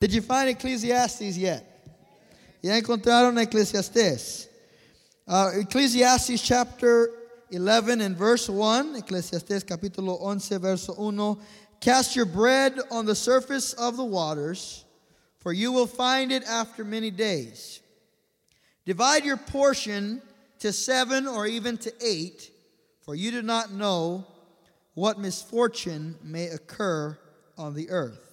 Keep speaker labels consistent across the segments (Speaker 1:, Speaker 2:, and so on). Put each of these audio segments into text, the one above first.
Speaker 1: Did you find Ecclesiastes yet? Ya encontraron Eclesiastes. Uh, Ecclesiastes chapter 11 and verse 1, Ecclesiastes capítulo 11 verso 1. Cast your bread on the surface of the waters, for you will find it after many days. Divide your portion to seven or even to eight, for you do not know what misfortune may occur on the earth.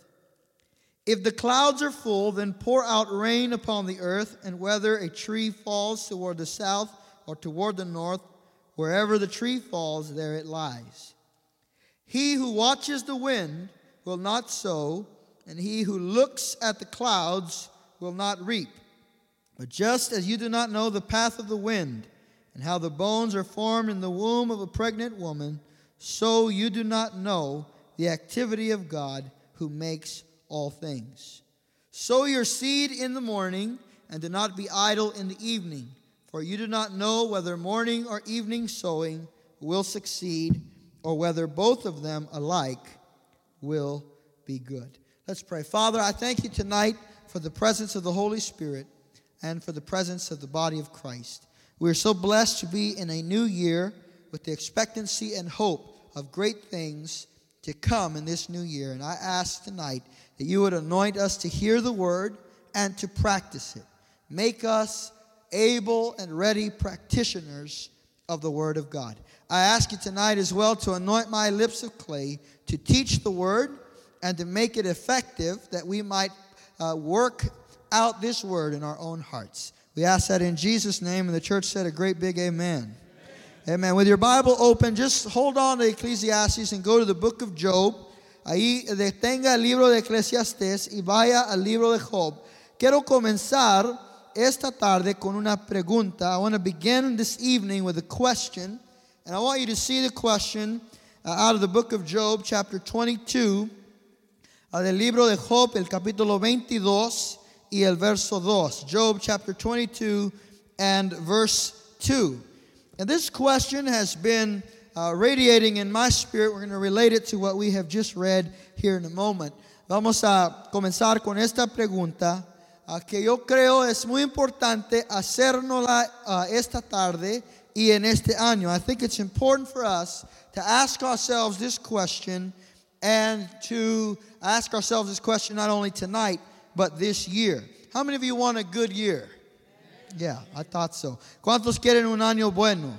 Speaker 1: If the clouds are full, then pour out rain upon the earth, and whether a tree falls toward the south or toward the north, wherever the tree falls, there it lies. He who watches the wind will not sow, and he who looks at the clouds will not reap. But just as you do not know the path of the wind, and how the bones are formed in the womb of a pregnant woman, so you do not know the activity of God who makes all things. Sow your seed in the morning, and do not be idle in the evening, for you do not know whether morning or evening sowing will succeed, or whether both of them alike will be good. Let's pray. Father, I thank you tonight for the presence of the Holy Spirit and for the presence of the body of Christ. We are so blessed to be in a new year with the expectancy and hope of great things to come in this new year. And I ask tonight that you would anoint us to hear the word and to practice it. Make us able and ready practitioners of the word of God. I ask you tonight as well to anoint my lips of clay to teach the word and to make it effective that we might uh, work out this word in our own hearts. We ask that in Jesus' name, and the church said a great big amen. Amen. amen. With your Bible open, just hold on to Ecclesiastes and go to the book of Job. Ahí detenga el libro de Eclesiastés y vaya al libro de Job. Quiero comenzar esta tarde con una pregunta. I want to begin this evening with a question. And I want you to see the question uh, out of the book of Job, chapter 22, uh, del libro de Job, el capítulo 22 y el verso 2. Job, chapter 22 and verse 2. And this question has been uh, radiating in my spirit. We're going to relate it to what we have just read here in a moment. Vamos a comenzar con esta pregunta uh, que yo creo es muy importante hacernosla uh, esta tarde y en este año. I think it's important for us to ask ourselves this question and to ask ourselves this question not only tonight, but this year. How many of you want a good year? Yeah, I thought so. ¿Cuántos quieren un año bueno?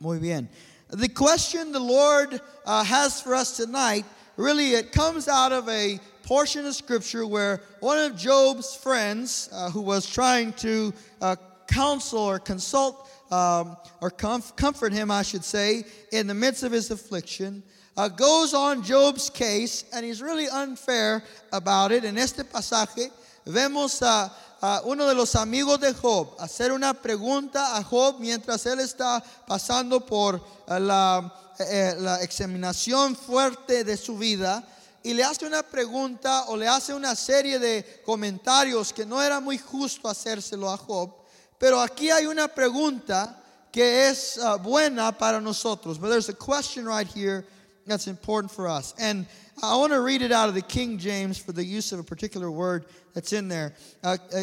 Speaker 1: Muy bien. The question the Lord uh, has for us tonight really it comes out of a portion of scripture where one of Job's friends, uh, who was trying to uh, counsel or consult um, or comf- comfort him, I should say, in the midst of his affliction, uh, goes on Job's case, and he's really unfair about it. En este pasaje vemos a uh, uno de los amigos de Job hacer una pregunta a Job mientras él está pasando por uh, la, eh, la examinación fuerte de su vida y le hace una pregunta o le hace una serie de comentarios que no era muy justo hacérselo a Job, pero aquí hay una pregunta que es uh, buena para nosotros. But there's a question right here that's important for us. And I want to read it out of the King James for the use of a particular word that's in there. Uh, uh,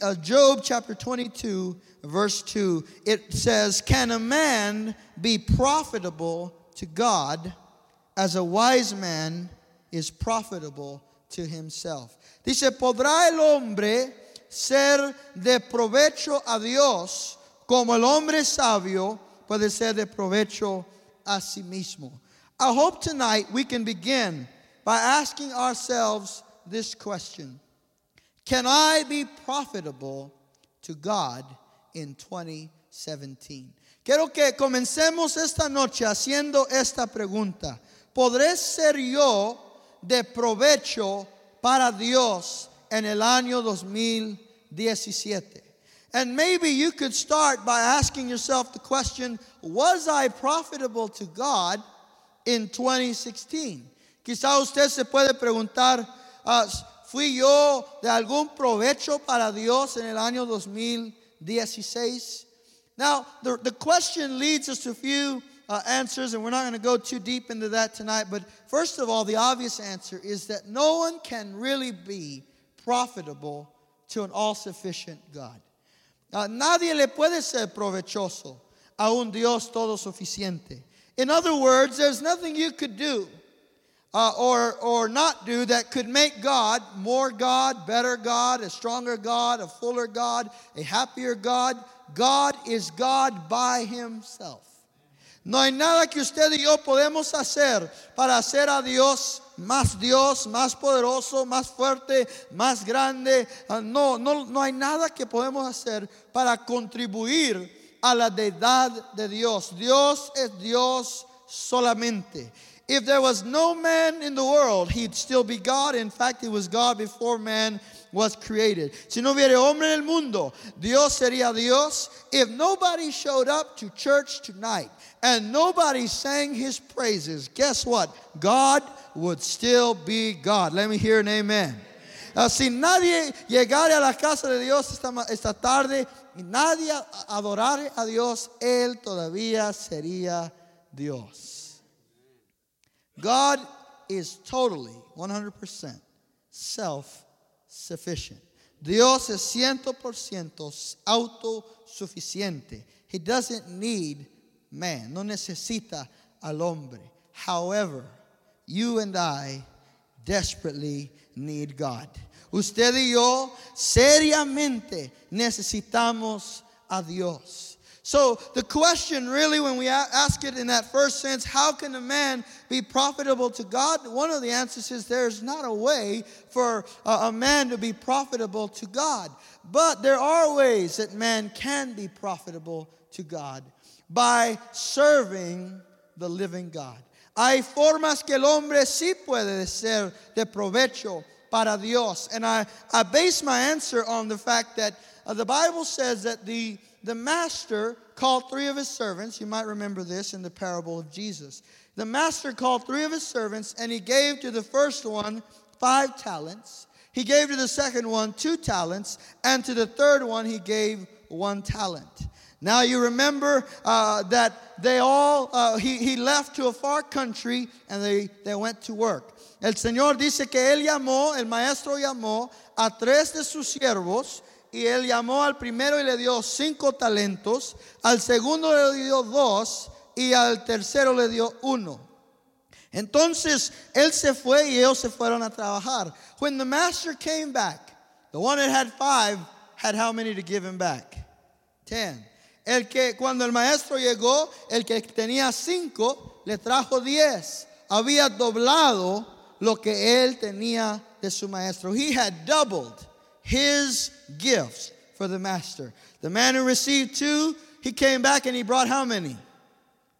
Speaker 1: uh, Job chapter 22, verse 2, it says, Can a man be profitable to God as a wise man is profitable to himself? Dice, ¿podrá el hombre ser de provecho a Dios como el hombre sabio puede ser de provecho a sí mismo? I hope tonight we can begin by asking ourselves this question Can I be profitable to God in 2017? Quiero que comencemos esta noche haciendo esta pregunta. ¿Podré ser yo de provecho para Dios en el año 2017? And maybe you could start by asking yourself the question Was I profitable to God in 2016. Quizá usted se puede preguntar, uh, ¿fui yo de algún provecho para Dios en el año 2016? Now, the, the question leads us to a few uh, answers, and we're not going to go too deep into that tonight. But first of all, the obvious answer is that no one can really be profitable to an all sufficient God. Uh, nadie le puede ser provechoso a un Dios todo suficiente. In other words, there's nothing you could do uh, or, or not do that could make God more God, better God, a stronger God, a fuller God, a happier God. God is God by Himself. No hay nada que usted y yo podemos hacer para hacer a Dios más Dios, más poderoso, más fuerte, más grande. Uh, no, no, no hay nada que podemos hacer para contribuir a la deidad de Dios. Dios es Dios solamente. If there was no man in the world, he'd still be God. In fact, he was God before man was created. Si no hubiera hombre en el mundo, Dios sería Dios. If nobody showed up to church tonight and nobody sang his praises, guess what? God would still be God. Let me hear an amen. Uh, si nadie llegara a la casa de Dios esta, esta tarde y nadie adorare a Dios, Él todavía sería Dios. God is totally, 100% self sufficient. Dios es 100% autosuficiente. He doesn't need man, no necesita al hombre. However, you and I desperately need God. Usted y yo seriamente necesitamos a Dios. So, the question really, when we ask it in that first sense, how can a man be profitable to God? One of the answers is there's not a way for a man to be profitable to God. But there are ways that man can be profitable to God by serving the living God. Hay formas que el hombre sí puede ser de provecho para Dios. And I, I base my answer on the fact that uh, the Bible says that the, the master called three of his servants. You might remember this in the parable of Jesus. The master called three of his servants, and he gave to the first one five talents. He gave to the second one two talents, and to the third one he gave one talent. Now you remember uh, that they all, uh, he, he left to a far country and they, they went to work. El Señor dice que él llamó, el maestro llamó a tres de sus siervos y él llamó al primero y le dio cinco talentos, al segundo le dio dos y al tercero le dio uno. Entonces él se fue y ellos se fueron a trabajar. When the master came back, the one that had five had how many to give him back? Ten. El que cuando el maestro llegó, el que tenía cinco, le trajo diez. Había doblado lo que él tenía de su maestro. He had doubled his gifts for the master. The man who received two, he came back and he brought how many?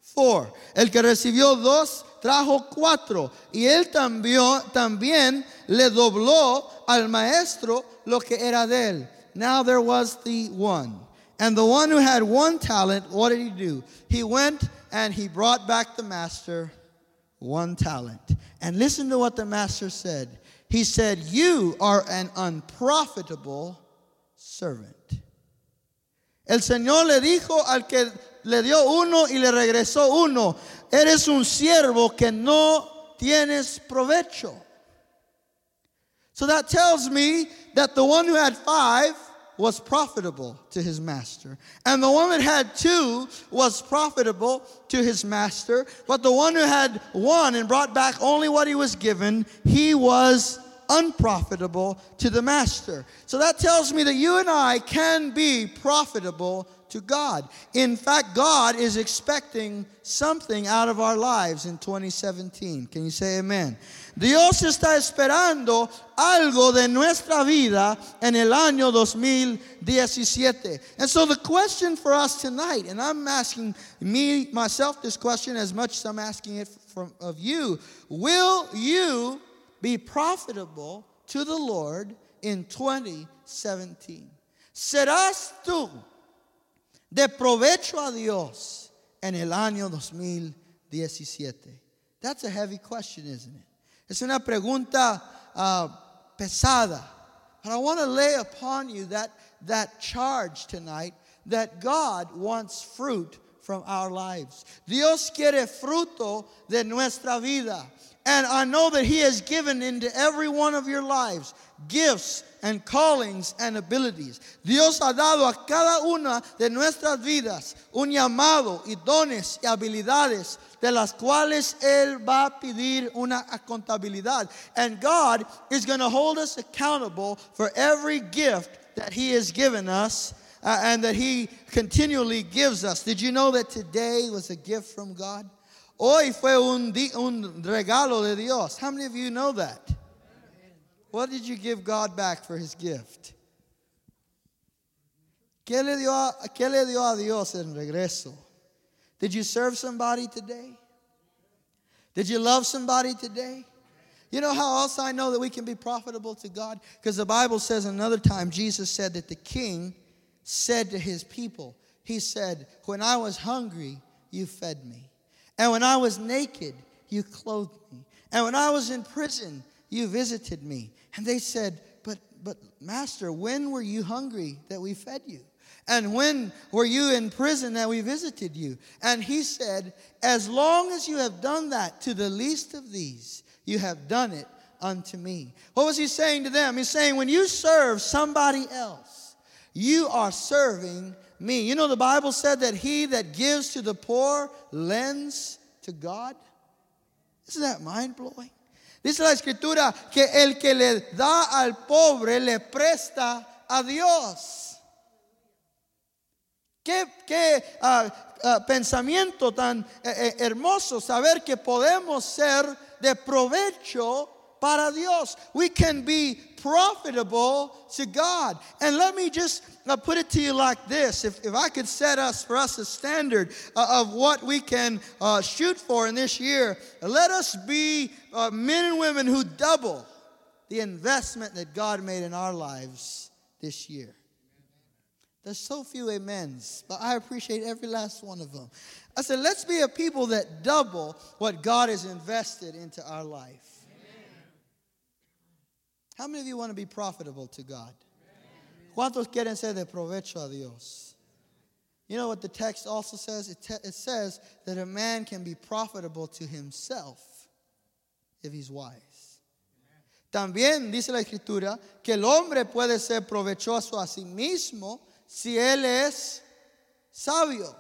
Speaker 1: Four. El que recibió dos, trajo cuatro. Y él también, también le dobló al maestro lo que era de él. Now there was the one. And the one who had one talent, what did he do? He went and he brought back the master one talent. And listen to what the master said. He said, You are an unprofitable servant. El Señor le dijo al que le dio uno y le regresó uno, eres un siervo que no tienes provecho. So that tells me that the one who had five was profitable to his master. And the one that had two was profitable to his master. But the one who had one and brought back only what he was given, he was unprofitable to the master. So that tells me that you and I can be profitable to God. In fact, God is expecting something out of our lives in 2017. Can you say amen? Dios está esperando algo de nuestra vida en el año 2017. And so the question for us tonight, and I'm asking me, myself, this question as much as I'm asking it from, of you, will you be profitable to the Lord in 2017? ¿Serás tú de provecho a Dios en el año 2017? That's a heavy question, isn't it? Es una pregunta uh, pesada. But I want to lay upon you that, that charge tonight that God wants fruit from our lives. Dios quiere fruto de nuestra vida. And I know that He has given into every one of your lives gifts and callings and abilities. Dios ha dado a cada una de nuestras vidas un llamado y dones y habilidades de las cuales Él va a pedir una contabilidad. And God is going to hold us accountable for every gift that He has given us uh, and that He continually gives us. Did you know that today was a gift from God? Hoy fue un, un regalo de Dios. How many of you know that? What did you give God back for his gift? ¿Qué le dio a, qué le dio a Dios en regreso? Did you serve somebody today? Did you love somebody today? You know how else I know that we can be profitable to God? Because the Bible says another time, Jesus said that the king said to his people, He said, When I was hungry, you fed me. And when I was naked, you clothed me. And when I was in prison, you visited me. And they said, But but master, when were you hungry that we fed you? And when were you in prison that we visited you? And he said, As long as you have done that to the least of these, you have done it unto me. What was he saying to them? He's saying, When you serve somebody else, you are serving me. You know, the Bible said that he that gives to the poor lends to God. Isn't that mind blowing? Dice la escritura que el que le da al pobre le presta a Dios. Qué, uh, uh, pensamiento tan eh, eh, hermoso saber que podemos ser de provecho para Dios. We can be profitable to God. And let me just uh, put it to you like this if, if I could set us for us a standard uh, of what we can uh, shoot for in this year, let us be men and women who double the investment that God made in our lives this year. There's so few amens, but I appreciate every last one of them. I said, let's be a people that double what God has invested into our life. How many of you want to be profitable to God? ¿Cuántos quieren ser de provecho a Dios? You know what the text also says? It, te- it says that a man can be profitable to himself if he's wise. También dice la escritura que el hombre puede ser provechoso a sí mismo si él es sabio.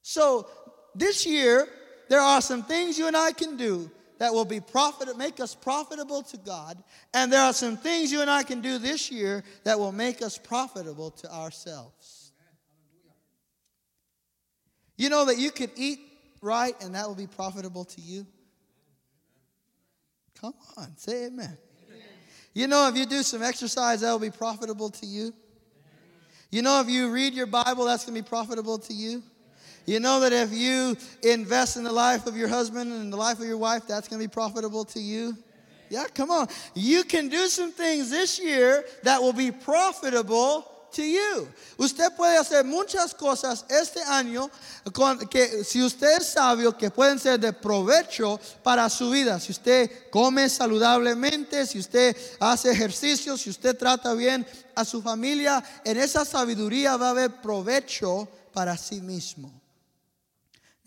Speaker 1: So this year, there are some things you and I can do that will be profit, make us profitable to God. And there are some things you and I can do this year that will make us profitable to ourselves. You know that you could eat right and that will be profitable to you? Come on, say amen. You know, if you do some exercise, that will be profitable to you. You know, if you read your Bible, that's going to be profitable to you. You know that if you invest in the life of your husband and the life of your wife, that's going to be profitable to you. Yeah, come on. You can do some things this year that will be profitable to you. Usted puede hacer muchas cosas este año que si usted es sabio que pueden ser de provecho para su vida. Si usted come saludablemente, si usted hace ejercicio, si usted trata bien a su familia, en esa sabiduría va a haber provecho para sí mismo.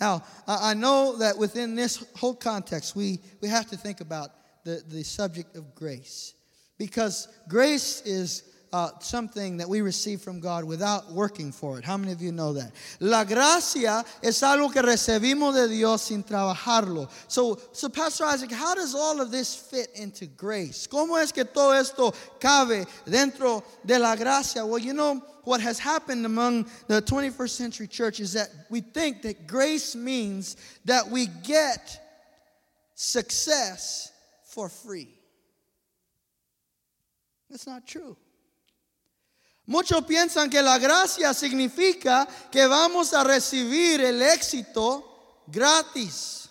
Speaker 1: Now, I know that within this whole context, we, we have to think about the, the subject of grace. Because grace is uh, something that we receive from God without working for it. How many of you know that? La gracia es algo que recibimos de Dios sin trabajarlo. So, so Pastor Isaac, how does all of this fit into grace? ¿Cómo es que todo esto cabe dentro de la gracia? Well, you know, what has happened among the 21st century church is that we think that grace means that we get success for free. That's not true. Muchos piensan que la gracia significa que vamos a recibir el éxito gratis.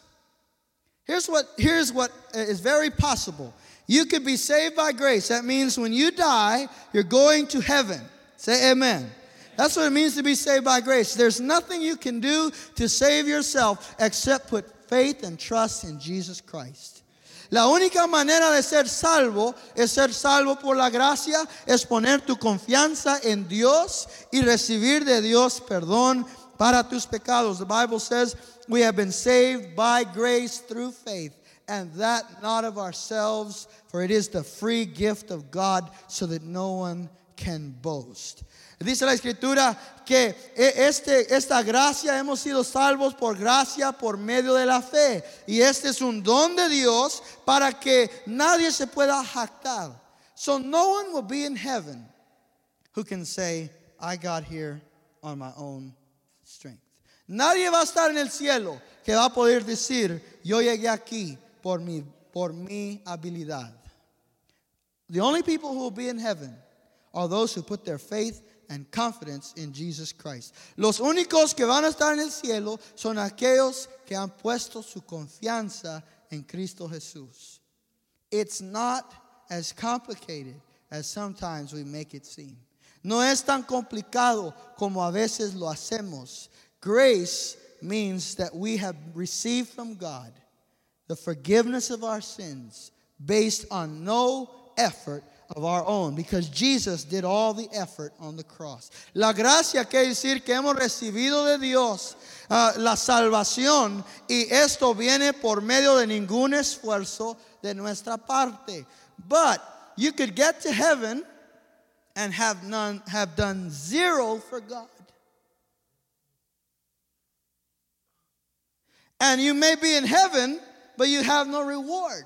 Speaker 1: Here's what, here's what uh, is very possible. You could be saved by grace. That means when you die, you're going to heaven. Say amen. That's what it means to be saved by grace. There's nothing you can do to save yourself except put faith and trust in Jesus Christ. La única manera de ser salvo es ser salvo por la gracia, es poner tu confianza en Dios y recibir de Dios perdón para tus pecados. The Bible says we have been saved by grace through faith, and that not of ourselves, for it is the free gift of God, so that no one can boast. Dice la escritura que este, esta gracia hemos sido salvos por gracia por medio de la fe. Y este es un don de Dios para que nadie se pueda jactar. So no one will be in heaven who can say, I got here on my own strength. Nadie va a estar en el cielo que va a poder decir, yo llegué aquí por mi, por mi habilidad. The only people who will be in heaven are those who put their faith and confidence in Jesus Christ. Los únicos que van a estar en el cielo son aquellos que han puesto su confianza en Cristo Jesús. It's not as complicated as sometimes we make it seem. No es tan complicado como a veces lo hacemos. Grace means that we have received from God the forgiveness of our sins based on no effort of our own because Jesus did all the effort on the cross. La gracia quiere decir que hemos recibido de Dios uh, la salvación y esto viene por medio de ningún esfuerzo de nuestra parte. But you could get to heaven and have none have done zero for God. And you may be in heaven, but you have no reward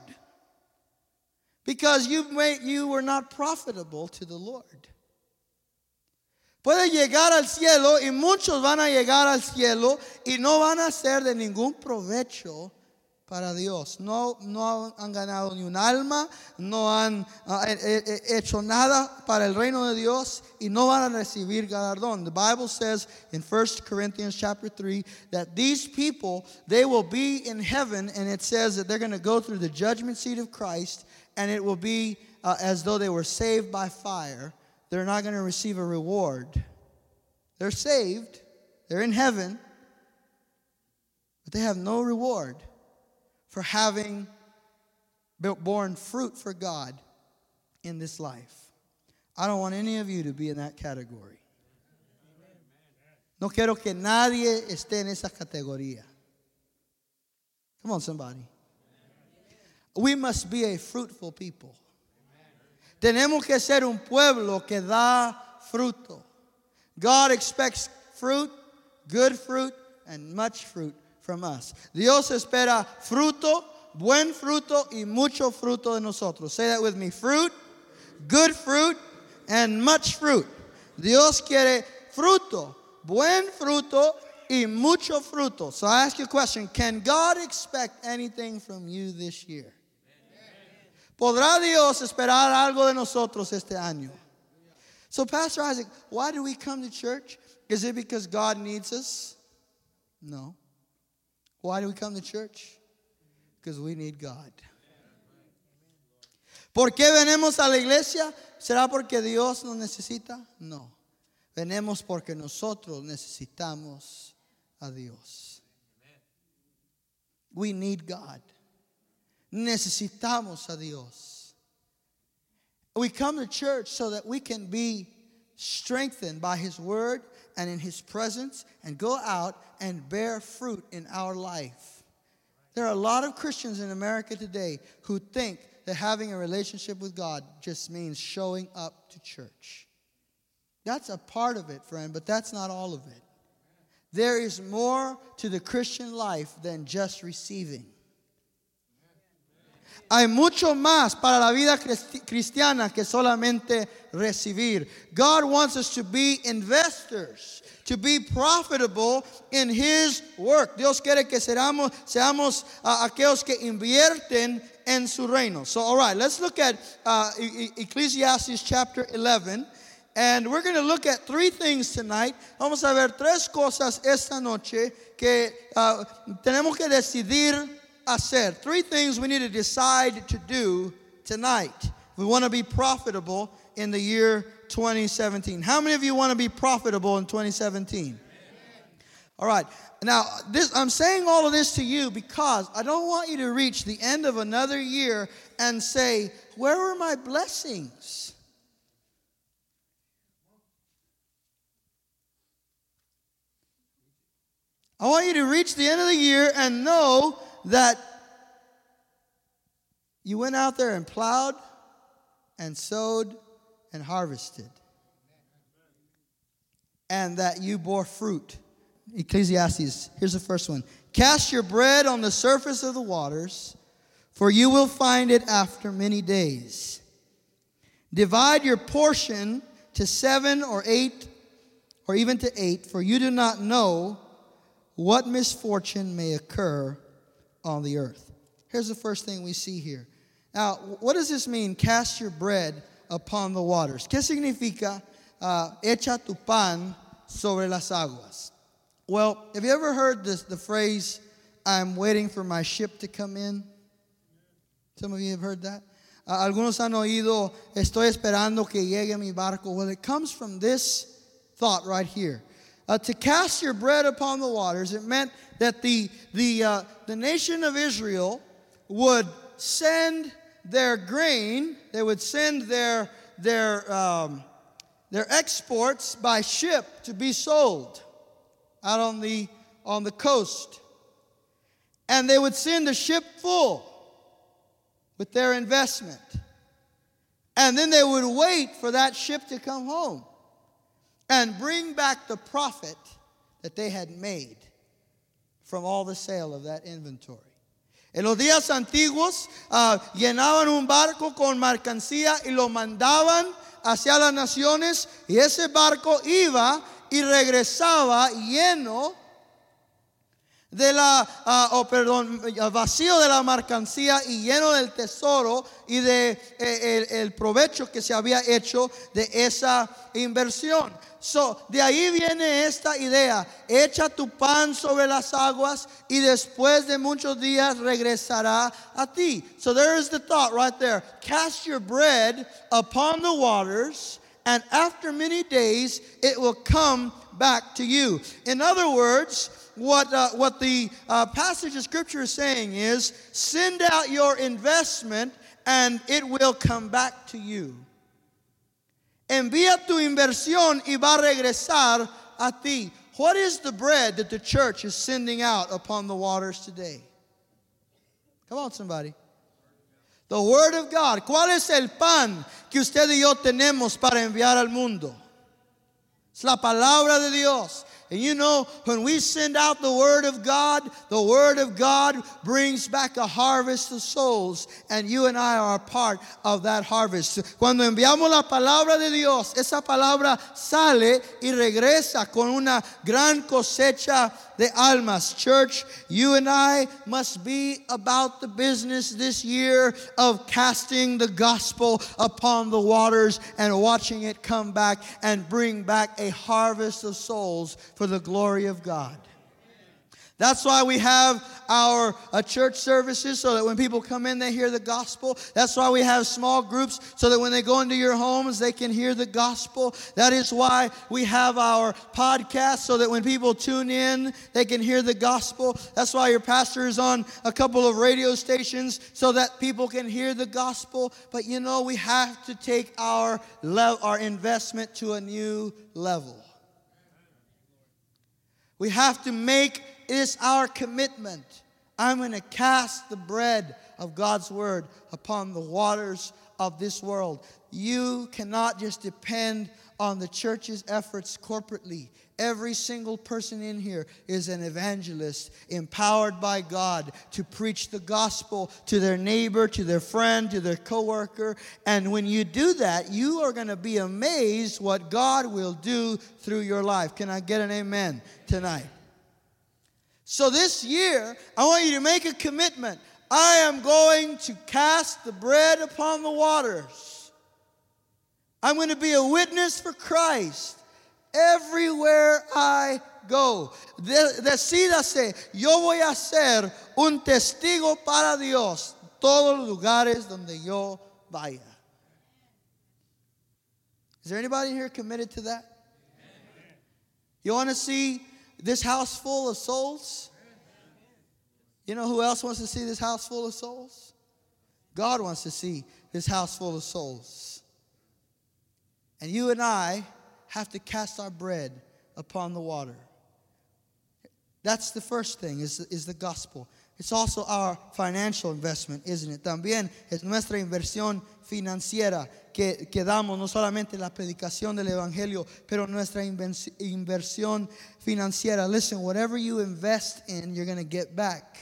Speaker 1: because you, made, you were not profitable to the Lord. Puede llegar al cielo y muchos van a llegar al cielo y no van a ser de ningún provecho para Dios. No, no han ganado ni un alma, no han uh, hecho nada para el reino de Dios y no van a recibir galardón. The Bible says in 1 Corinthians chapter 3 that these people, they will be in heaven and it says that they're going to go through the judgment seat of Christ and it will be uh, as though they were saved by fire. They're not going to receive a reward. They're saved, they're in heaven, but they have no reward for having borne fruit for God in this life. I don't want any of you to be in that category. No quiero que nadie esté en esa categoría. Come on, somebody. We must be a fruitful people. Tenemos que ser un pueblo que da fruto. God expects fruit, good fruit, and much fruit from us. Dios espera fruto, buen fruto y mucho fruto de nosotros. Say that with me. Fruit, good fruit, and much fruit. Dios quiere fruto, buen fruto y mucho fruto. So I ask you a question Can God expect anything from you this year? ¿Podrá Dios esperar algo de nosotros este año? So, Pastor Isaac, why do we come to church? Is it because God needs us? No. Why do we come to church? Because we need God. ¿Por qué venimos a la iglesia? ¿Será porque Dios nos necesita? No. Venimos porque nosotros necesitamos a Dios. We need God. Necesitamos a Dios. We come to church so that we can be strengthened by His Word and in His presence and go out and bear fruit in our life. There are a lot of Christians in America today who think that having a relationship with God just means showing up to church. That's a part of it, friend, but that's not all of it. There is more to the Christian life than just receiving. Hay mucho más para la vida cristiana que solamente recibir. God wants us to be investors, to be profitable in His work. Dios quiere que seamos, seamos aquellos que invierten en su reino. So, all right, let's look at uh, Ecclesiastes chapter 11. And we're going to look at three things tonight. Vamos a ver tres cosas esta noche que uh, tenemos que decidir hacer. Three things we need to decide to do tonight. We want to be profitable in the year 2017. How many of you want to be profitable in 2017? All right. Now, this, I'm saying all of this to you because I don't want you to reach the end of another year and say, Where were my blessings? I want you to reach the end of the year and know that you went out there and plowed and sowed and harvested. And that you bore fruit. Ecclesiastes, here's the first one Cast your bread on the surface of the waters, for you will find it after many days. Divide your portion to seven or eight, or even to eight, for you do not know what misfortune may occur on the earth. Here's the first thing we see here. Now, what does this mean? Cast your bread upon the waters. ¿Qué significa uh, echa tu pan sobre las aguas? Well, have you ever heard this, the phrase, I'm waiting for my ship to come in? Some of you have heard that. Uh, algunos han oído, estoy esperando que llegue mi barco. Well, it comes from this thought right here. Uh, to cast your bread upon the waters, it meant that the, the, uh, the nation of Israel would send their grain, they would send their, their, um, their exports by ship to be sold out on the, on the coast. And they would send a ship full with their investment. And then they would wait for that ship to come home and bring back the profit that they had made from all the sale of that inventory. En los días antiguos uh, llenaban un barco con mercancía y lo mandaban hacia las naciones y ese barco iba y regresaba lleno de la, uh, perdón, vacío de la mercancía y lleno del tesoro y de eh, el, el, provecho que se había hecho de esa inversión. So, de ahí viene esta idea, echa tu pan sobre las aguas y después de muchos días regresará a ti. So there is the thought right there. Cast your bread upon the waters and after many days it will come back to you. In other words, what, uh, what the uh, passage of scripture is saying is send out your investment and it will come back to you. Envía tu inversión y va a regresar a ti. What is the bread that the church is sending out upon the waters today? Come on, somebody. The Word of God. ¿Cuál es el pan que usted y yo tenemos para enviar al mundo? Es la palabra de Dios. And you know, when we send out the Word of God, the Word of God brings back a harvest of souls. And you and I are part of that harvest. Cuando enviamos la palabra de Dios, esa palabra sale y regresa con una gran cosecha de almas. Church, you and I must be about the business this year of casting the gospel upon the waters and watching it come back and bring back a harvest of souls for the glory of God. That's why we have our uh, church services so that when people come in, they hear the gospel. That's why we have small groups so that when they go into your homes, they can hear the gospel. That is why we have our podcast so that when people tune in, they can hear the gospel. That's why your pastor is on a couple of radio stations so that people can hear the gospel. But you know, we have to take our, le- our investment to a new level. We have to make is our commitment. I'm going to cast the bread of God's word upon the waters of this world. You cannot just depend on the church's efforts corporately. Every single person in here is an evangelist empowered by God to preach the gospel to their neighbor, to their friend, to their coworker. And when you do that, you are going to be amazed what God will do through your life. Can I get an amen tonight? So this year, I want you to make a commitment. I am going to cast the bread upon the waters. I'm going to be a witness for Christ everywhere I go. Decídase, yo voy a ser un testigo para Dios todos los lugares donde yo vaya. Is there anybody here committed to that? You want to see this house full of souls? You know who else wants to see this house full of souls? God wants to see this house full of souls. And you and I have to cast our bread upon the water. That's the first thing, is, is the gospel. It's also our financial investment, isn't it? También es nuestra inversión financiera que, que damos, no solamente la predicación del Evangelio, pero nuestra inversión financiera. Listen, whatever you invest in, you're going to get back.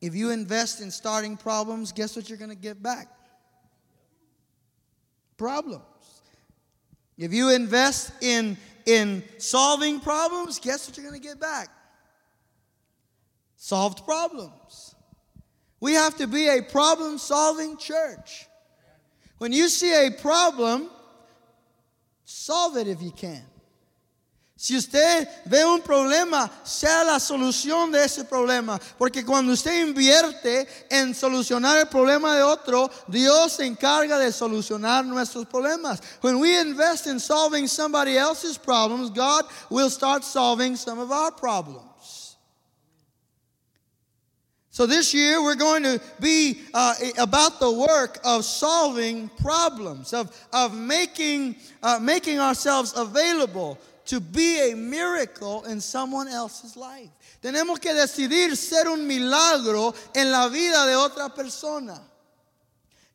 Speaker 1: If you invest in starting problems, guess what you're going to get back? Problems. If you invest in, in solving problems, guess what you're going to get back? Solved problems. We have to be a problem solving church. When you see a problem, solve it if you can. Si usted ve un problema, sea la solución de ese problema. Porque cuando usted invierte en solucionar el problema de otro, Dios se encarga de solucionar nuestros problemas. When we invest in solving somebody else's problems, God will start solving some of our problems. So this year we're going to be uh, about the work of solving problems, of, of making, uh, making ourselves available to be a miracle in someone else's life. Tenemos que decidir ser un milagro en la vida de otra persona.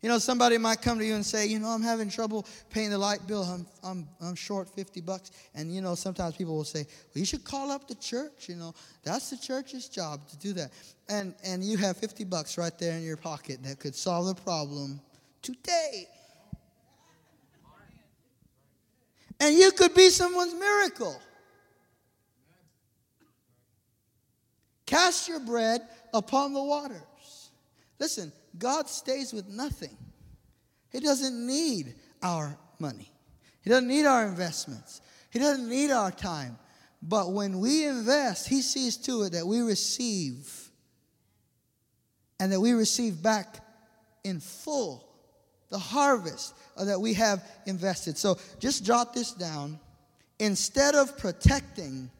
Speaker 1: You know, somebody might come to you and say, you know, I'm having trouble paying the light bill. I'm, I'm, I'm short 50 bucks. And, you know, sometimes people will say, well, you should call up the church. You know, that's the church's job to do that. And, and you have 50 bucks right there in your pocket that could solve the problem today. And you could be someone's miracle. Cast your bread upon the waters. Listen, God stays with nothing. He doesn't need our money, He doesn't need our investments, He doesn't need our time. But when we invest, He sees to it that we receive and that we receive back in full the harvest that we have invested. So just jot this down. Instead of protecting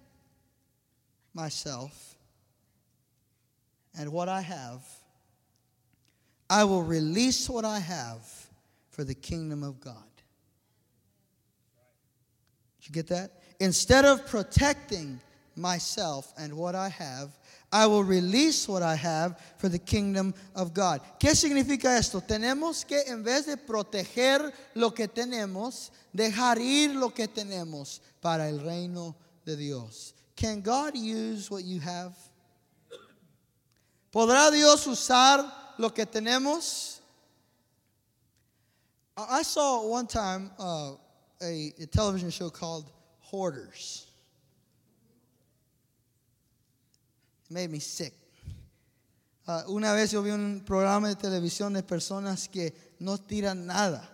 Speaker 1: myself and what I have, I will release what I have for the kingdom of God. Did you get that? Instead of protecting myself and what I have, I will release what I have for the kingdom of God. ¿Qué significa esto? Tenemos que en vez de proteger lo que tenemos, dejar ir lo que tenemos para el reino de Dios. Can God use what you have? ¿Podrá Dios usar lo que tenemos? I saw one time uh, a, a television show called Hoarders. made me sick. Uh, una vez yo vi un programa de televisión de personas que no tiran nada.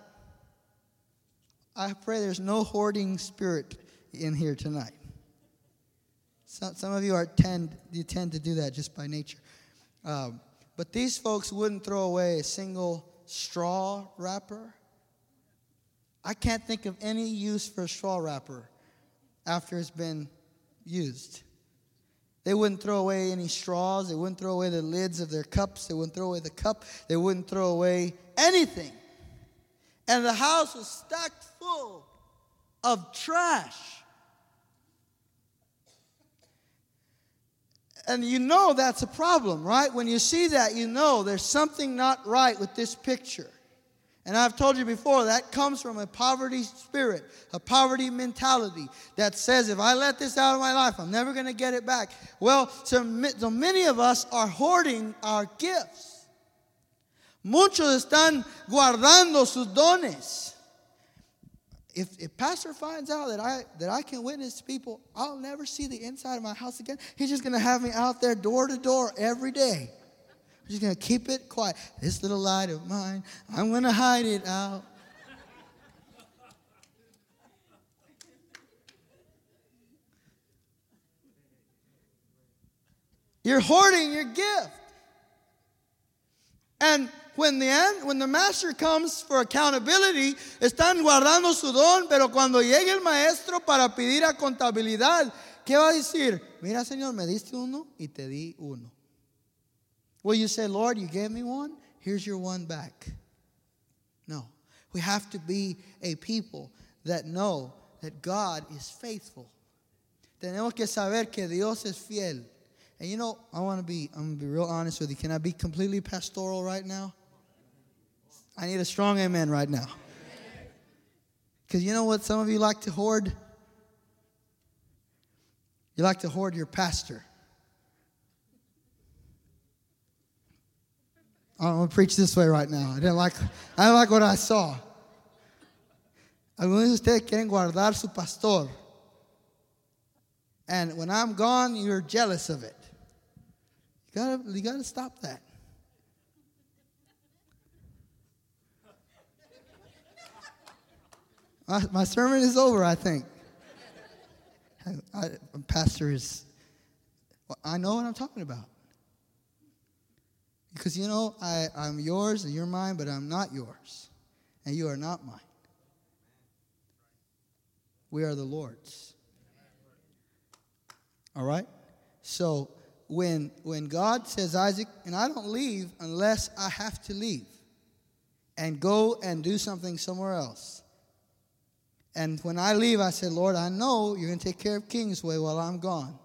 Speaker 1: I pray there's no hoarding spirit in here tonight. Some, some of you are tend you tend to do that just by nature. Um, but these folks wouldn't throw away a single straw wrapper. I can't think of any use for a straw wrapper after it's been used. They wouldn't throw away any straws. They wouldn't throw away the lids of their cups. They wouldn't throw away the cup. They wouldn't throw away anything. And the house was stacked full of trash. And you know that's a problem, right? When you see that, you know there's something not right with this picture. And I've told you before, that comes from a poverty spirit, a poverty mentality that says, if I let this out of my life, I'm never going to get it back. Well, so, so many of us are hoarding our gifts. Muchos están guardando sus dones. If, if pastor finds out that I that I can witness to people, I'll never see the inside of my house again. He's just going to have me out there door to door every day. I'm just going to keep it quiet. This little light of mine, I'm going to hide it out. You're hoarding your gift. And when the, when the master comes for accountability, están guardando su don, pero cuando llegue el maestro para pedir a contabilidad, ¿qué va a decir? Mira, Señor, me diste uno y te di uno. Will you say, Lord, you gave me one? Here's your one back. No. We have to be a people that know that God is faithful. Tenemos que saber que Dios es fiel. And you know, I want to be, I'm going to be real honest with you. Can I be completely pastoral right now? I need a strong amen right now. Because you know what some of you like to hoard? You like to hoard your pastor. I'm going to preach this way right now. I didn't like, I didn't like what I saw. Algunos de ustedes quieren guardar su pastor. And when I'm gone, you're jealous of it. You gotta, you gotta stop that. My, my sermon is over, I think. I, I, pastor is, I know what I'm talking about. Because you know, I, I'm yours and you're mine, but I'm not yours. And you are not mine. We are the Lord's. All right? So when when God says Isaac, and I don't leave unless I have to leave and go and do something somewhere else. And when I leave, I said, Lord, I know you're going to take care of Kingsway while I'm gone.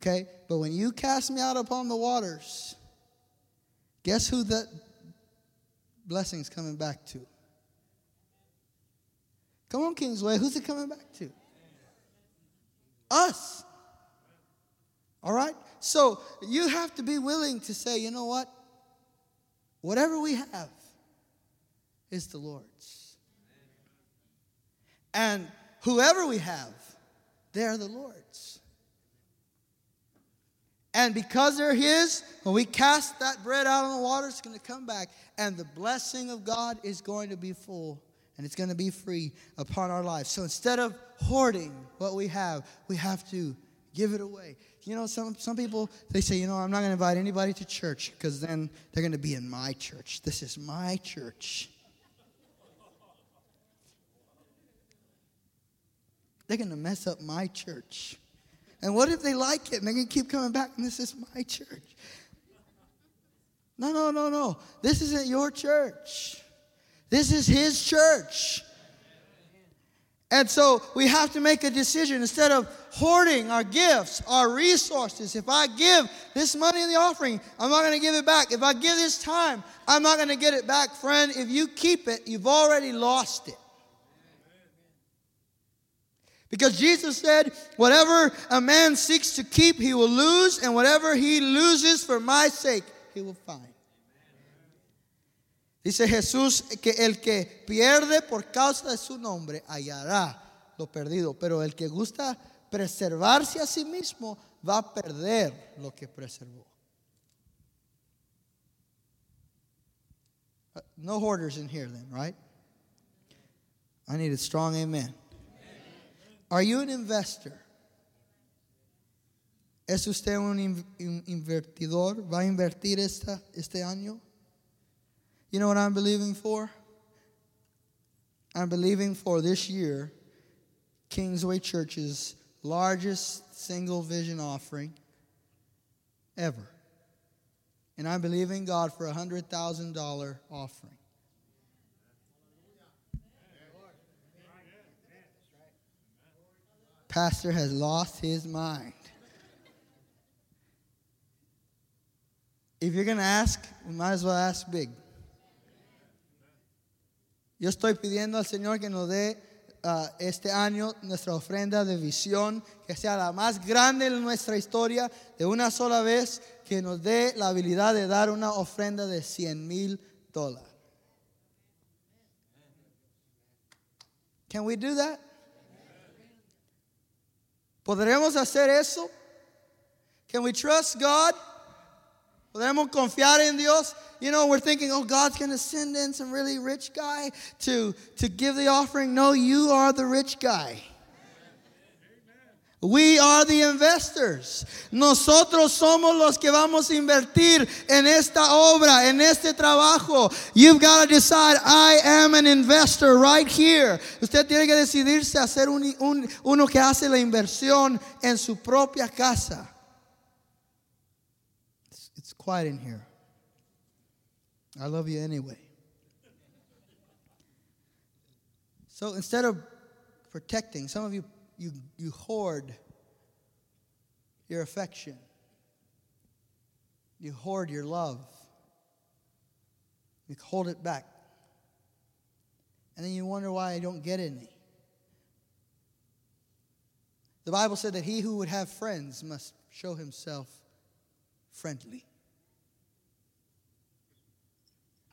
Speaker 1: Okay? But when you cast me out upon the waters, guess who that blessing's coming back to? Come on, Kingsway. Who's it coming back to? Us. All right? So you have to be willing to say, you know what? Whatever we have is the Lord's. And whoever we have, they're the Lord's. And because they're His, when we cast that bread out on the water, it's going to come back. And the blessing of God is going to be full and it's going to be free upon our lives. So instead of hoarding what we have, we have to give it away. You know, some, some people, they say, you know, I'm not going to invite anybody to church because then they're going to be in my church. This is my church. They're going to mess up my church. And what if they like it and they're going to keep coming back and this is my church? No, no, no, no. This isn't your church. This is His church. And so we have to make a decision instead of hoarding our gifts, our resources. If I give this money in the offering, I'm not going to give it back. If I give this time, I'm not going to get it back. Friend, if you keep it, you've already lost it. Because Jesus said, Whatever a man seeks to keep, he will lose, and whatever he loses for my sake, he will find. Dice Jesús que el que pierde por causa de su nombre hallará lo perdido, pero el que gusta preservarse a sí mismo va a perder lo que preservó. Uh, no hoarders in here then, right? I need a strong amen. Are you an investor? ¿Es usted un invertidor? ¿Va a invertir esta, este año? You know what I'm believing for? I'm believing for this year Kingsway Church's largest single vision offering ever. And I'm believing God for a $100,000 offering. Pastor has lost his mind. If you're going to ask, we might as well ask big. Yo estoy pidiendo al Señor que nos dé uh, este año nuestra ofrenda de visión, que sea la más grande en nuestra historia, de una sola vez, que nos dé la habilidad de dar una ofrenda de 100 mil dólares. Can we do that? ¿Podremos hacer eso? Can we trust God? Podemos confiar en Dios. You know, we're thinking, oh, God's going to send in some really rich guy to, to give the offering. No, you are the rich guy. We are the investors. Nosotros somos los que vamos a invertir en esta obra, en este trabajo. You've got to decide, I am an investor right here. Usted tiene que decidirse a ser un, un, uno que hace la inversión en su propia casa It's quiet in here. I love you anyway. So instead of protecting, some of you you you hoard your affection. You hoard your love. You hold it back. And then you wonder why I don't get any. The Bible said that he who would have friends must show himself friendly.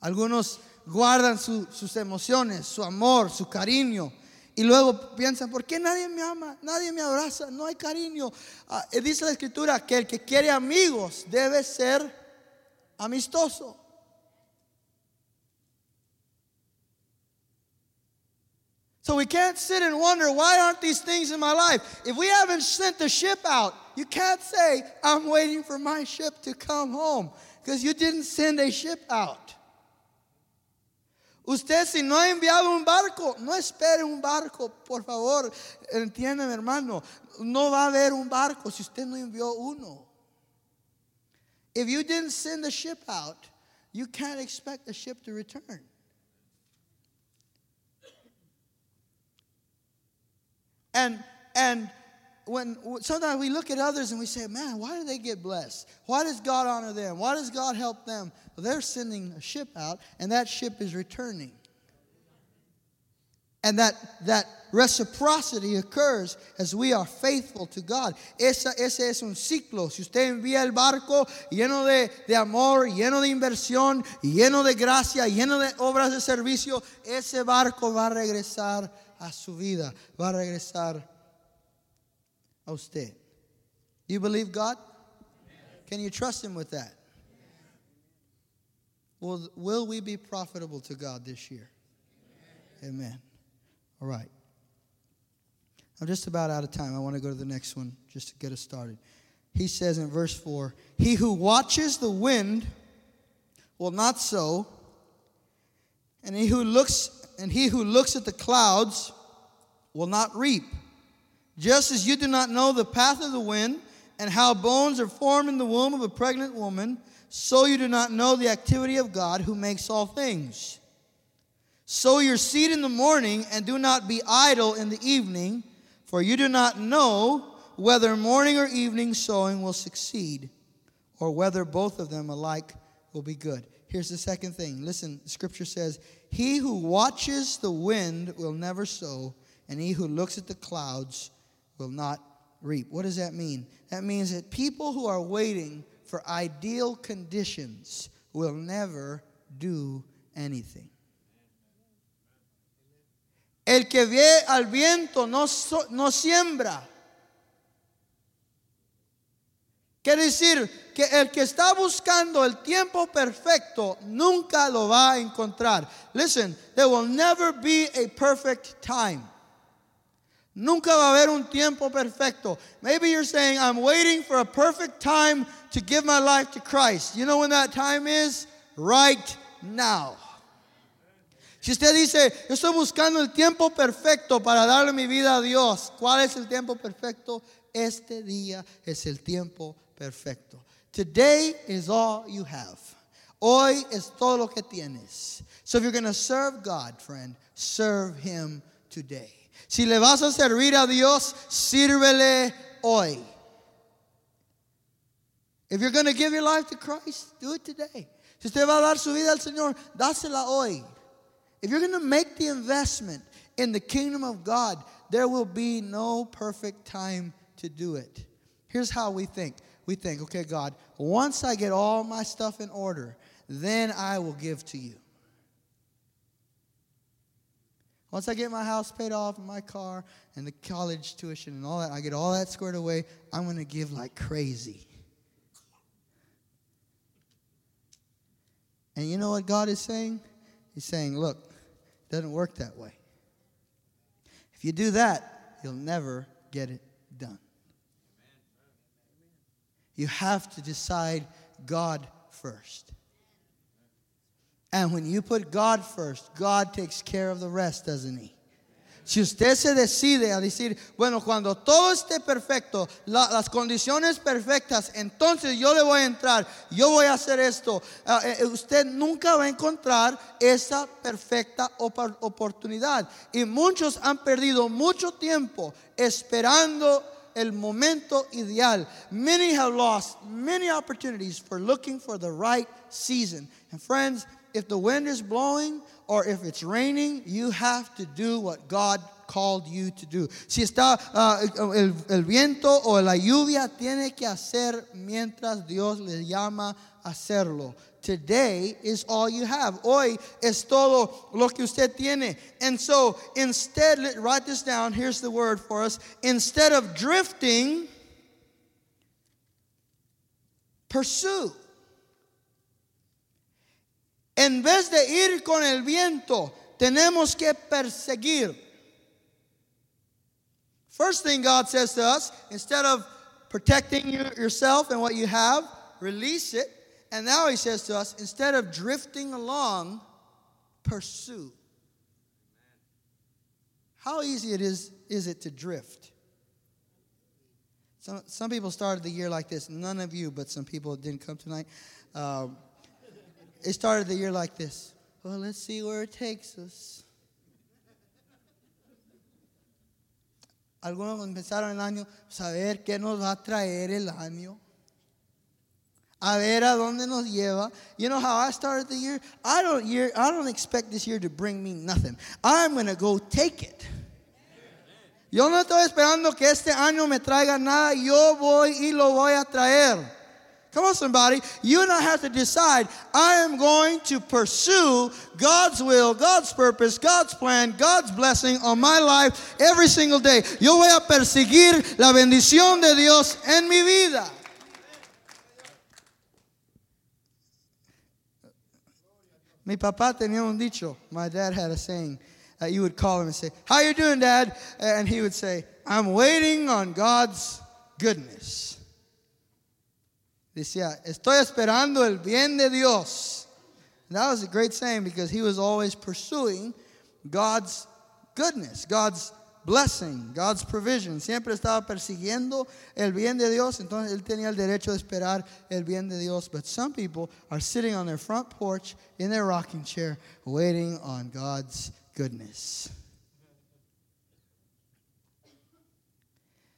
Speaker 1: Algunos guardan su, sus emociones, su amor, su cariño. Y luego piensan, ¿por qué nadie me ama? Nadie me abraza, no hay cariño. Ah, dice la escritura que el que quiere amigos debe ser amistoso. So we can't sit and wonder, why aren't these things in my life? If we haven't sent the ship out, you can't say, I'm waiting for my ship to come home because you didn't send a ship out. Usted si no ha enviado un barco, no espere un barco, por favor, entiéndeme hermano, no va a haber un barco si usted no envió uno. If you didn't send the ship out, you can't expect the ship to return. And and when sometimes we look at others and we say, man, why do they get blessed? Why does God honor them? Why does God help them? Well, they're sending a ship out, and that ship is returning. And that, that reciprocity occurs as we are faithful to God. Esa, ese es un ciclo. Si usted envía el barco lleno de, de amor, lleno de inversión, lleno de gracia, lleno de obras de servicio, ese barco va a regresar a su vida, va a regresar a usted. Do you believe God? Can you trust Him with that? Will, will we be profitable to God this year? Amen. All right. I'm just about out of time. I want to go to the next one just to get us started. He says in verse 4 He who watches the wind will not sow, and he who looks and he who looks at the clouds will not reap. Just as you do not know the path of the wind and how bones are formed in the womb of a pregnant woman, so you do not know the activity of God who makes all things. Sow your seed in the morning and do not be idle in the evening, for you do not know whether morning or evening sowing will succeed, or whether both of them alike will be good. Here's the second thing. Listen, scripture says, He who watches the wind will never sow, and he who looks at the clouds will not reap. What does that mean? That means that people who are waiting for ideal conditions will never do anything. El que ve al viento no, no siembra. Quiere decir que el que está buscando el tiempo perfecto nunca lo va a encontrar. Listen, there will never be a perfect time. Nunca va a haber un tiempo perfecto. Maybe you're saying, I'm waiting for a perfect time to give my life to Christ. You know when that time is? Right now. Si usted dice, yo estoy buscando el tiempo perfecto para darle mi vida a Dios, ¿cuál es el tiempo perfecto? Este día es el tiempo perfecto. Today is all you have. Hoy es todo lo que tienes. So if you're going to serve God, friend, serve Him today. Si le vas a servir a Dios, sírvele hoy. If you're going to give your life to Christ, do it today. Si usted va a dar su vida al Señor, dásela hoy. If you're going to make the investment in the kingdom of God, there will be no perfect time to do it. Here's how we think we think, okay, God, once I get all my stuff in order, then I will give to you. Once I get my house paid off and my car and the college tuition and all that, I get all that squared away, I'm going to give like crazy. And you know what God is saying? He's saying, look, it doesn't work that way. If you do that, you'll never get it done. You have to decide God first. And when you put God first, God takes care of the rest, doesn't He? Si usted se decide a decir, bueno, cuando todo esté perfecto, la, las condiciones perfectas, entonces yo le voy a entrar, yo voy a hacer esto, uh, usted nunca va a encontrar esa perfecta oportunidad. Y muchos han perdido mucho tiempo esperando el momento ideal. Many have lost many opportunities for looking for the right season. And friends, if the wind is blowing or if it's raining, you have to do what God called you to do. Si está uh, el, el, viento o la lluvia, tiene que hacer mientras Dios le llama hacerlo. Today is all you have. Hoy es todo lo que usted tiene. And so instead, write this down. Here's the word for us. Instead of drifting, pursue. En vez de ir con el viento, tenemos que perseguir. First thing God says to us, instead of protecting you, yourself and what you have, release it. And now he says to us, instead of drifting along, pursue. How easy it is, is it to drift? Some, some people started the year like this. None of you, but some people didn't come tonight. Um, it started the year like this. Well, let's see where it takes us. Algunos empezaron el año, saber qué nos va a traer el año. A ver a dónde nos lleva. You know how I started the year? I don't year I don't expect this year to bring me nothing. I'm going to go take it. Yo no estoy esperando que este año me traiga nada. Yo voy y lo voy a traer. Come on, somebody. You and I have to decide I am going to pursue God's will, God's purpose, God's plan, God's blessing on my life every single day. Yo voy a perseguir la bendición de Dios en mi vida. Mi papá tenía un dicho. My dad had a saying. that you would call him and say, How you doing, Dad? And he would say, I'm waiting on God's goodness. Decía, estoy esperando el bien de Dios. And that was a great saying because he was always pursuing God's goodness, God's blessing, God's provision. Siempre estaba persiguiendo el bien de Dios, entonces él tenía el derecho de esperar el bien de Dios. But some people are sitting on their front porch in their rocking chair waiting on God's goodness.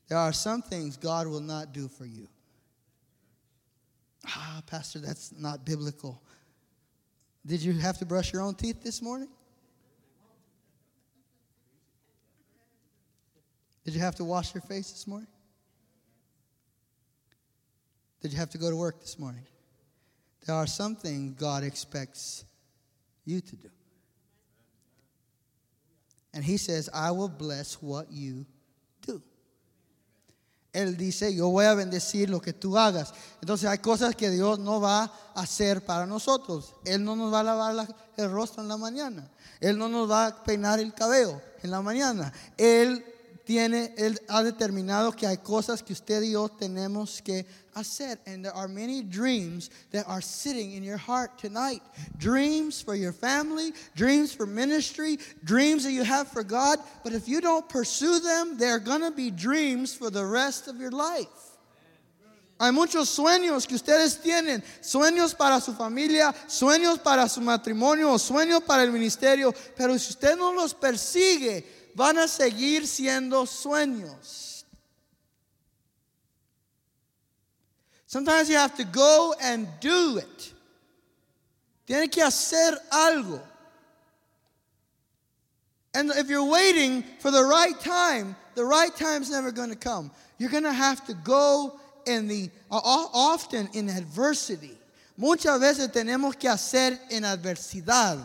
Speaker 1: There are some things God will not do for you. Ah, Pastor, that's not biblical. Did you have to brush your own teeth this morning? Did you have to wash your face this morning? Did you have to go to work this morning? There are some things God expects you to do. And He says, I will bless what you. Él dice, yo voy a bendecir lo que tú hagas. Entonces hay cosas que Dios no va a hacer para nosotros. Él no nos va a lavar la, el rostro en la mañana. Él no nos va a peinar el cabello en la mañana. Él tiene, Él ha determinado que hay cosas que usted y yo tenemos que hacer. And there are many dreams that are sitting in your heart tonight. Dreams for your family, dreams for ministry, dreams that you have for God. But if you don't pursue them, they're going to be dreams for the rest of your life. Hay muchos sueños que ustedes tienen, sueños para su familia, sueños para su matrimonio, sueños para el ministerio, pero si usted no los persigue, van a seguir siendo sueños. Sometimes you have to go and do it. Tiene que hacer algo. And if you're waiting for the right time, the right time's never going to come. You're going to have to go in the often in adversity. Muchas veces tenemos que hacer en adversidad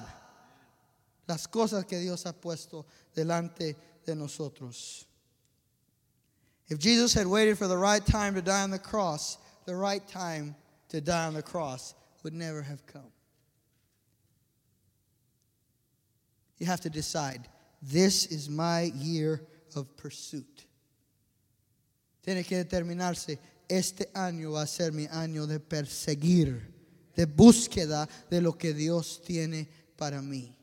Speaker 1: las cosas que Dios ha puesto delante de nosotros. If Jesus had waited for the right time to die on the cross, the right time to die on the cross would never have come. You have to decide this is my year of pursuit. Tiene que determinarse, este año va a ser mi año de perseguir, de búsqueda de lo que Dios tiene para mí.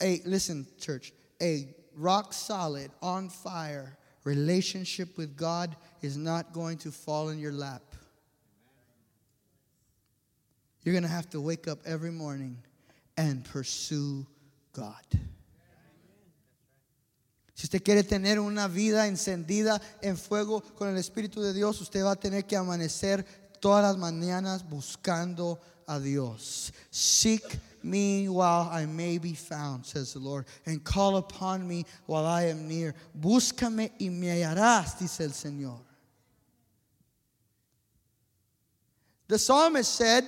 Speaker 1: Hey, listen, church, a rock solid, on fire relationship with God is not going to fall in your lap. You're going to have to wake up every morning and pursue God. Si usted quiere tener una vida encendida en fuego con el Espíritu de Dios, usted va a tener que amanecer todas las mañanas buscando a Dios. Seek me while I may be found, says the Lord, and call upon me while I am near. Búscame y me hallarás, dice el Señor. The psalmist said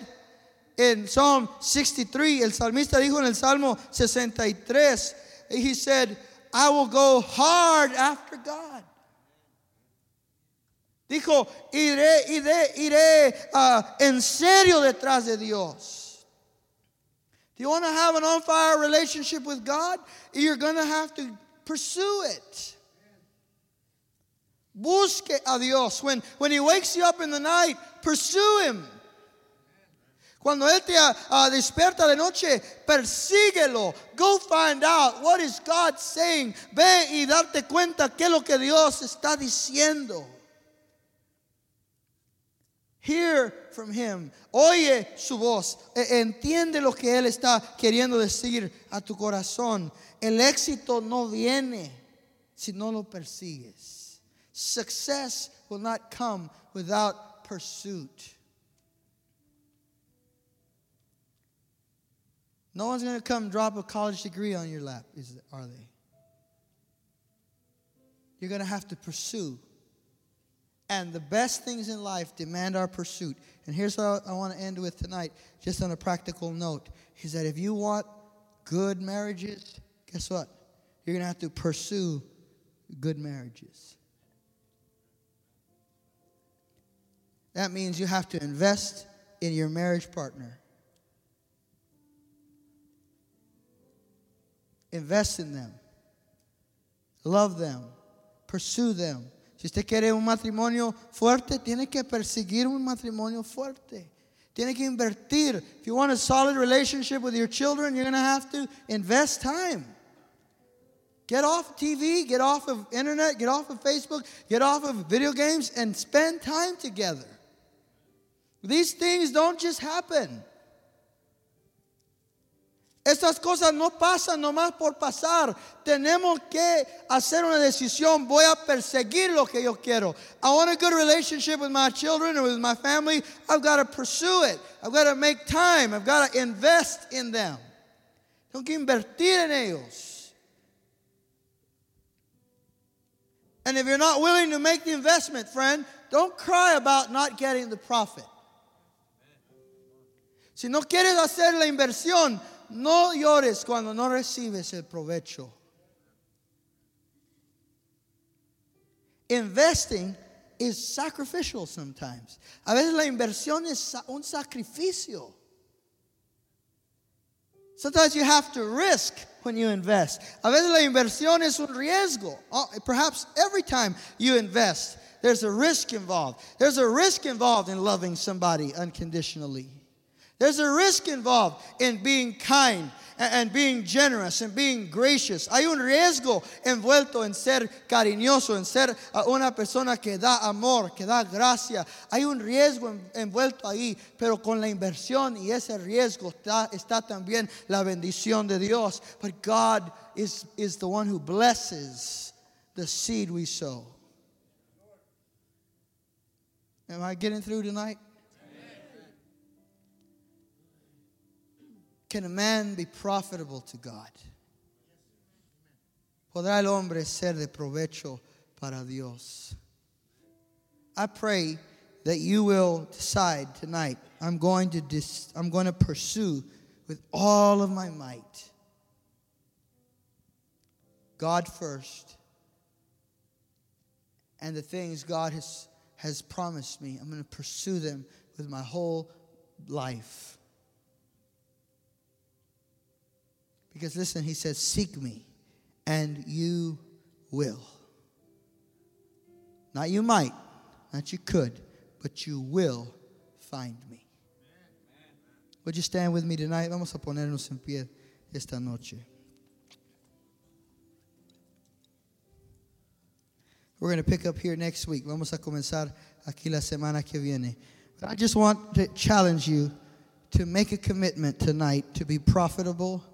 Speaker 1: in Psalm 63, el salmista dijo en el Salmo 63, he said, I will go hard after God. Dijo, iré, iré, iré uh, en serio detrás de Dios. Do you want to have an on fire relationship with God? You're going to have to pursue it. Busque a Dios. When, when He wakes you up in the night, pursue Him. Cuando Él te uh, despierta de noche, persíguelo. Go find out what is God saying. Ve y darte cuenta qué es lo que Dios está diciendo. Hear from him. Oye su voz. Entiende lo que Él está queriendo decir a tu corazón. El éxito no viene si no lo persigues. Success will not come without pursuit. No one's going to come drop a college degree on your lap, is, are they? You're going to have to pursue. And the best things in life demand our pursuit. And here's what I want to end with tonight, just on a practical note, is that if you want good marriages, guess what? You're going to have to pursue good marriages. That means you have to invest in your marriage partner. Invest in them. Love them. Pursue them. Si usted quiere un matrimonio fuerte, tiene que perseguir un matrimonio fuerte. Tiene que invertir. If you want a solid relationship with your children, you're going to have to invest time. Get off TV, get off of internet, get off of Facebook, get off of video games, and spend time together. These things don't just happen. Estas cosas no pasan nomás por pasar. Tenemos que hacer una decisión. Voy a perseguir lo que yo quiero. I want a good relationship with my children or with my family. I've got to pursue it. I've got to make time. I've got to invest in them. Tengo que invertir en ellos. And if you're not willing to make the investment, friend, don't cry about not getting the profit. Si no quieres hacer la inversión, no llores cuando no recibes el provecho. Investing is sacrificial sometimes. A veces la inversión es un sacrificio. Sometimes you have to risk when you invest. A veces la inversión es un riesgo. Oh, perhaps every time you invest, there's a risk involved. There's a risk involved in loving somebody unconditionally. There's a risk involved in being kind and being generous and being gracious. Hay un riesgo envuelto en ser cariñoso, en ser ah, una persona que da amor, que da gracia. Hay un riesgo envuelto ahí, pero con la inversión y ese riesgo está, está también la bendición de Dios. But God is, is the one who blesses the seed we sow. Am I getting through tonight? Can a man be profitable to God? ¿Podrá el hombre ser de provecho para Dios? I pray that you will decide tonight I'm going to dis- I'm going to pursue with all of my might God first and the things God has has promised me I'm going to pursue them with my whole life Because listen, he says, Seek me, and you will. Not you might, not you could, but you will find me. Would you stand with me tonight? Vamos a ponernos en pie esta noche. We're going to pick up here next week. Vamos a comenzar aquí la semana que viene. But I just want to challenge you to make a commitment tonight to be profitable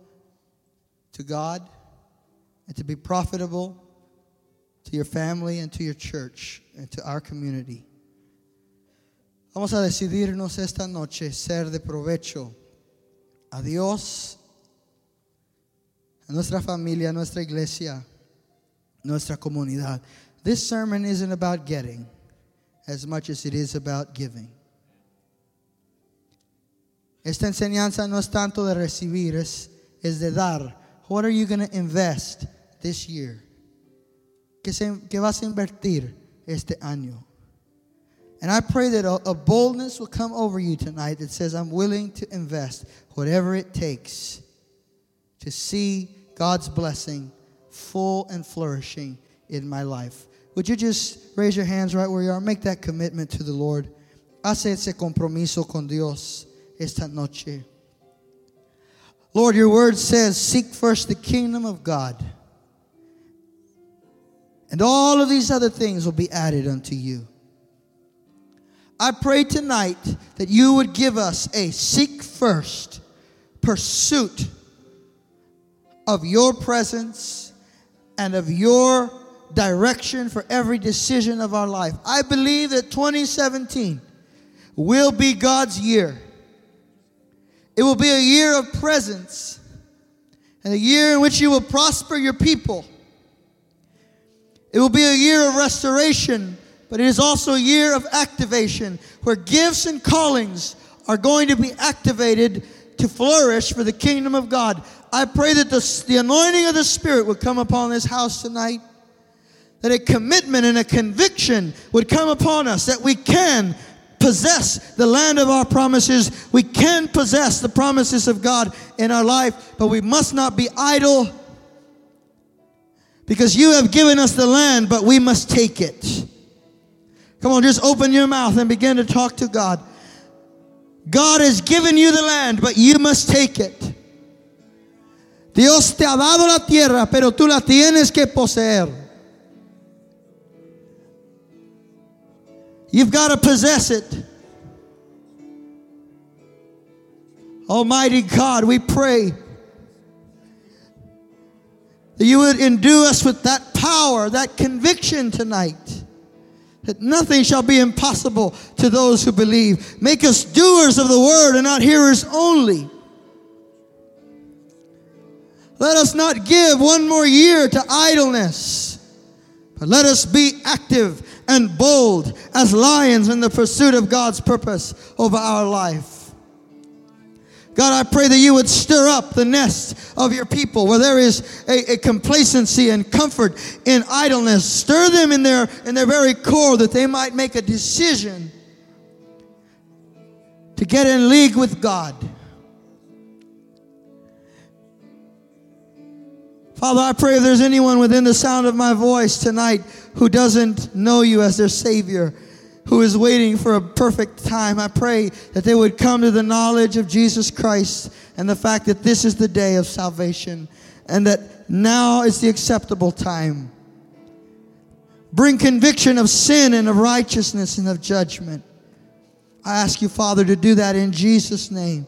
Speaker 1: to God and to be profitable to your family, and to your church, and to our community. Vamos a decidirnos esta noche ser de provecho a Dios, a nuestra familia, a nuestra iglesia, nuestra comunidad. This sermon isn't about getting as much as it is about giving. Esta enseñanza no es tanto de recibir, es, es de dar. What are you going to invest this year? ¿Qué, se, ¿Qué vas a invertir este año? And I pray that a, a boldness will come over you tonight that says, I'm willing to invest whatever it takes to see God's blessing full and flourishing in my life. Would you just raise your hands right where you are? Make that commitment to the Lord. Hace ese compromiso con Dios esta noche. Lord, your word says, Seek first the kingdom of God, and all of these other things will be added unto you. I pray tonight that you would give us a seek first pursuit of your presence and of your direction for every decision of our life. I believe that 2017 will be God's year. It will be a year of presence and a year in which you will prosper your people. It will be a year of restoration, but it is also a year of activation where gifts and callings are going to be activated to flourish for the kingdom of God. I pray that the, the anointing of the Spirit would come upon this house tonight, that a commitment and a conviction would come upon us that we can possess the land of our promises. We can possess the promises of God in our life, but we must not be idle because you have given us the land, but we must take it. Come on, just open your mouth and begin to talk to God. God has given you the land, but you must take it. Dios te ha dado la tierra, pero tú la tienes que poseer. You've got to possess it. Almighty God, we pray that you would endue us with that power, that conviction tonight. That nothing shall be impossible to those who believe. Make us doers of the word and not hearers only. Let us not give one more year to idleness, but let us be active and bold as lions in the pursuit of God's purpose over our life. God, I pray that you would stir up the nest of your people where there is a, a, complacency and comfort in idleness. Stir them in their, in their very core that they might make a decision to get in league with God. Father, I pray if there's anyone within the sound of my voice tonight who doesn't know you as their Savior, who is waiting for a perfect time. I pray that they would come to the knowledge of Jesus Christ and the fact that this is the day of salvation and that now is the acceptable time. Bring conviction of sin and of righteousness and of judgment. I ask you, Father, to do that in Jesus' name.